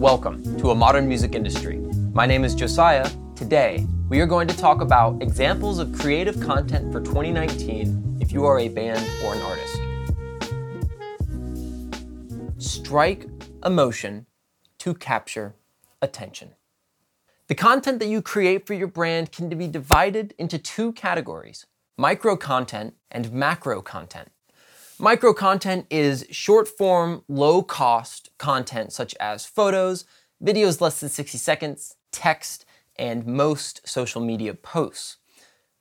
Welcome to a modern music industry. My name is Josiah. Today, we are going to talk about examples of creative content for 2019 if you are a band or an artist. Strike emotion to capture attention. The content that you create for your brand can be divided into two categories micro content and macro content. Micro content is short form, low cost content such as photos, videos less than 60 seconds, text, and most social media posts.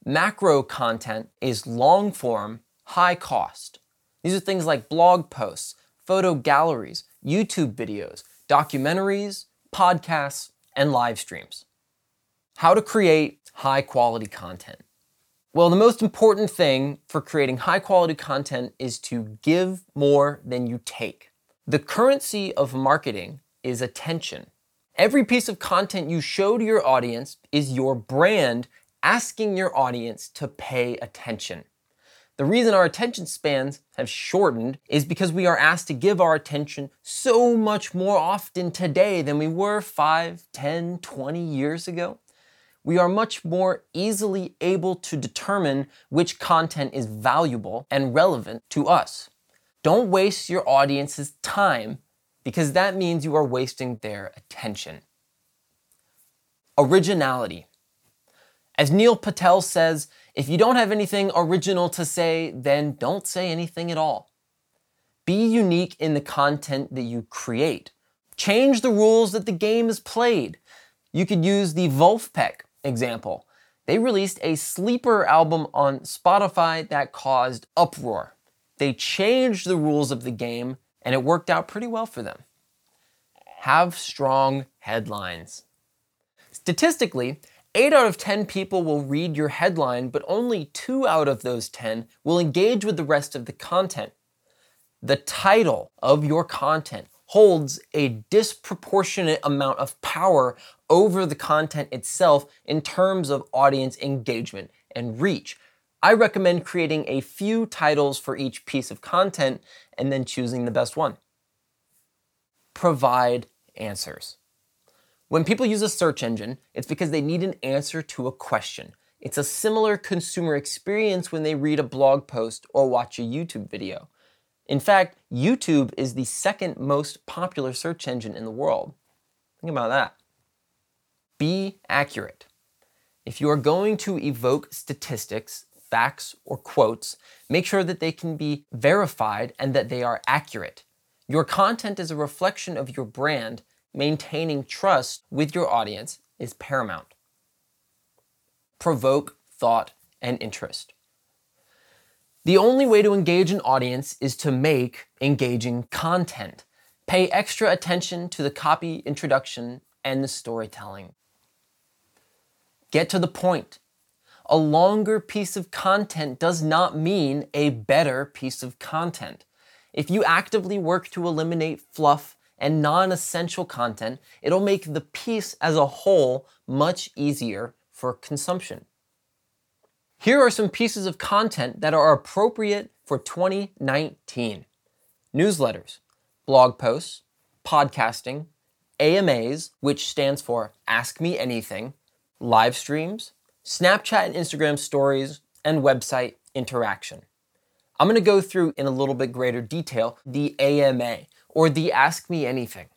Macro content is long form, high cost. These are things like blog posts, photo galleries, YouTube videos, documentaries, podcasts, and live streams. How to create high quality content. Well, the most important thing for creating high quality content is to give more than you take. The currency of marketing is attention. Every piece of content you show to your audience is your brand asking your audience to pay attention. The reason our attention spans have shortened is because we are asked to give our attention so much more often today than we were 5, 10, 20 years ago. We are much more easily able to determine which content is valuable and relevant to us. Don't waste your audience's time because that means you are wasting their attention. Originality. As Neil Patel says, if you don't have anything original to say, then don't say anything at all. Be unique in the content that you create. Change the rules that the game is played. You could use the Vulfpeck example. They released a sleeper album on Spotify that caused uproar. They changed the rules of the game and it worked out pretty well for them. Have strong headlines. Statistically, 8 out of 10 people will read your headline, but only 2 out of those 10 will engage with the rest of the content. The title of your content holds a disproportionate amount of power over the content itself in terms of audience engagement and reach. I recommend creating a few titles for each piece of content and then choosing the best one. Provide answers. When people use a search engine, it's because they need an answer to a question. It's a similar consumer experience when they read a blog post or watch a YouTube video. In fact, YouTube is the second most popular search engine in the world. Think about that. Be accurate. If you are going to evoke statistics, facts, or quotes, make sure that they can be verified and that they are accurate. Your content is a reflection of your brand maintaining trust with your audience is paramount. Provoke thought and interest. The only way to engage an audience is to make engaging content. Pay extra attention to the copy, introduction, and the storytelling. Get to the point. A longer piece of content does not mean a better piece of content. If you actively work to eliminate fluff and non essential content, it'll make the piece as a whole much easier for consumption. Here are some pieces of content that are appropriate for 2019 newsletters, blog posts, podcasting, AMAs, which stands for Ask Me Anything, live streams, Snapchat and Instagram stories, and website interaction. I'm going to go through in a little bit greater detail the AMA, or the Ask Me Anything.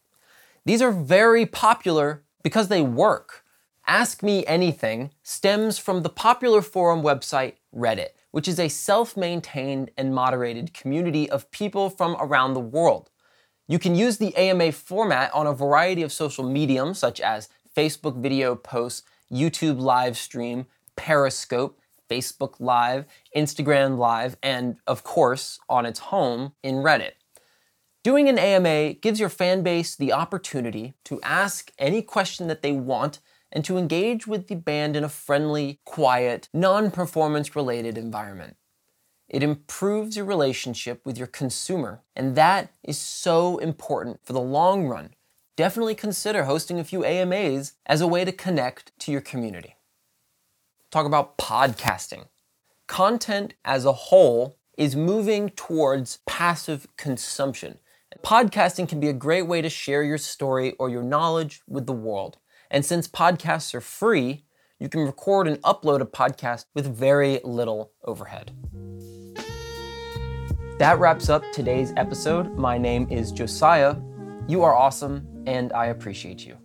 These are very popular because they work. Ask Me Anything stems from the popular forum website Reddit, which is a self maintained and moderated community of people from around the world. You can use the AMA format on a variety of social mediums such as Facebook video posts, YouTube live stream, Periscope, Facebook Live, Instagram Live, and of course, on its home in Reddit. Doing an AMA gives your fan base the opportunity to ask any question that they want and to engage with the band in a friendly, quiet, non performance related environment. It improves your relationship with your consumer, and that is so important for the long run. Definitely consider hosting a few AMAs as a way to connect to your community. Talk about podcasting. Content as a whole is moving towards passive consumption Podcasting can be a great way to share your story or your knowledge with the world. And since podcasts are free, you can record and upload a podcast with very little overhead. That wraps up today's episode. My name is Josiah. You are awesome, and I appreciate you.